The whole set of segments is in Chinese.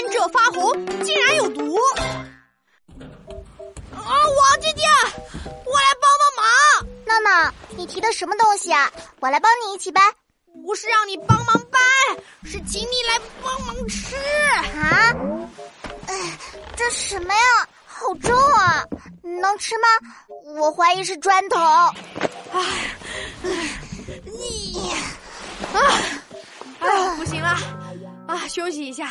甘蔗发红，竟然有毒！啊，王姐姐，我来帮帮忙！闹闹，你提的什么东西啊？我来帮你一起搬。不是让你帮忙搬，是请你来帮忙吃啊！哎，这什么呀？好重啊！能吃吗？我怀疑是砖头。哎，你啊，啊，不行了，啊，休息一下。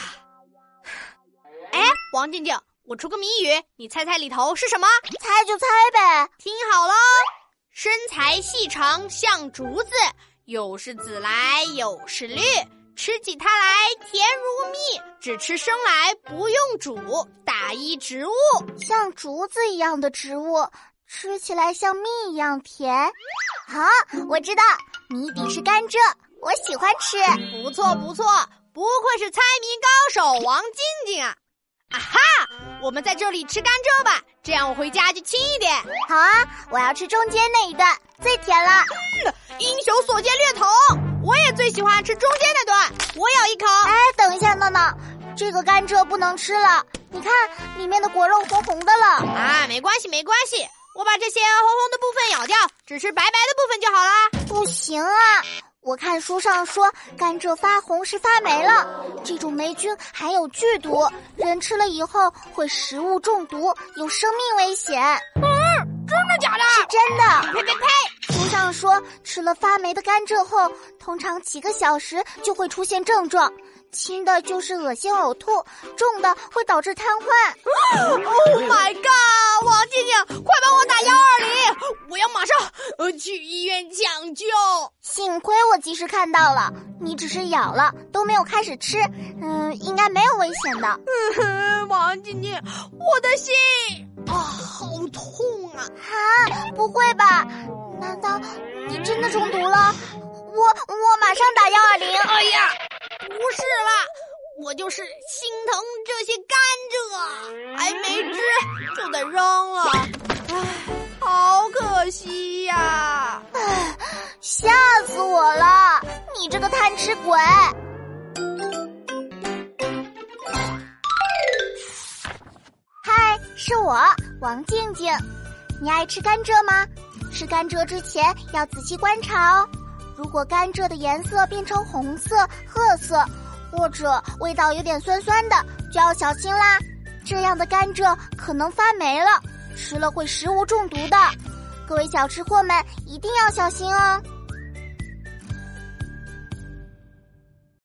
哎，王静静，我出个谜语，你猜猜里头是什么？猜就猜呗。听好了，身材细长像竹子，有是紫来有是绿，吃起它来甜如蜜，只吃生来不用煮，打一植物，像竹子一样的植物。吃起来像蜜一样甜，好，我知道谜底是甘蔗，我喜欢吃。不错不错，不愧是猜谜高手王静静啊！啊哈，我们在这里吃甘蔗吧，这样我回家就轻一点。好啊，我要吃中间那一段，最甜了。英雄所见略同，我也最喜欢吃中间那段，我咬一口。哎，等一下，闹闹，这个甘蔗不能吃了，你看里面的果肉红红的了。啊，没关系没关系。我把这些红红的部分咬掉，只吃白白的部分就好啦。不行啊！我看书上说，甘蔗发红是发霉了，这种霉菌含有剧毒，人吃了以后会食物中毒，有生命危险。嗯，真的假的？是真的。呸呸呸！书上说，吃了发霉的甘蔗后，通常几个小时就会出现症状。轻的就是恶心呕吐，重的会导致瘫痪。Oh my god！王静静，快帮我打幺二零，我要马上呃去医院抢救。幸亏我及时看到了，你只是咬了，都没有开始吃，嗯，应该没有危险的。嗯，王静静，我的心啊，好痛啊！啊，不会吧？难道你真的中毒了？我我马上打幺二零。哎呀！不是啦，我就是心疼这些甘蔗，还没吃就得扔了，唉，好可惜呀！唉，吓死我了！你这个贪吃鬼！嗨，是我王静静，你爱吃甘蔗吗？吃甘蔗之前要仔细观察哦。如果甘蔗的颜色变成红色、褐色，或者味道有点酸酸的，就要小心啦。这样的甘蔗可能发霉了，吃了会食物中毒的。各位小吃货们一定要小心哦。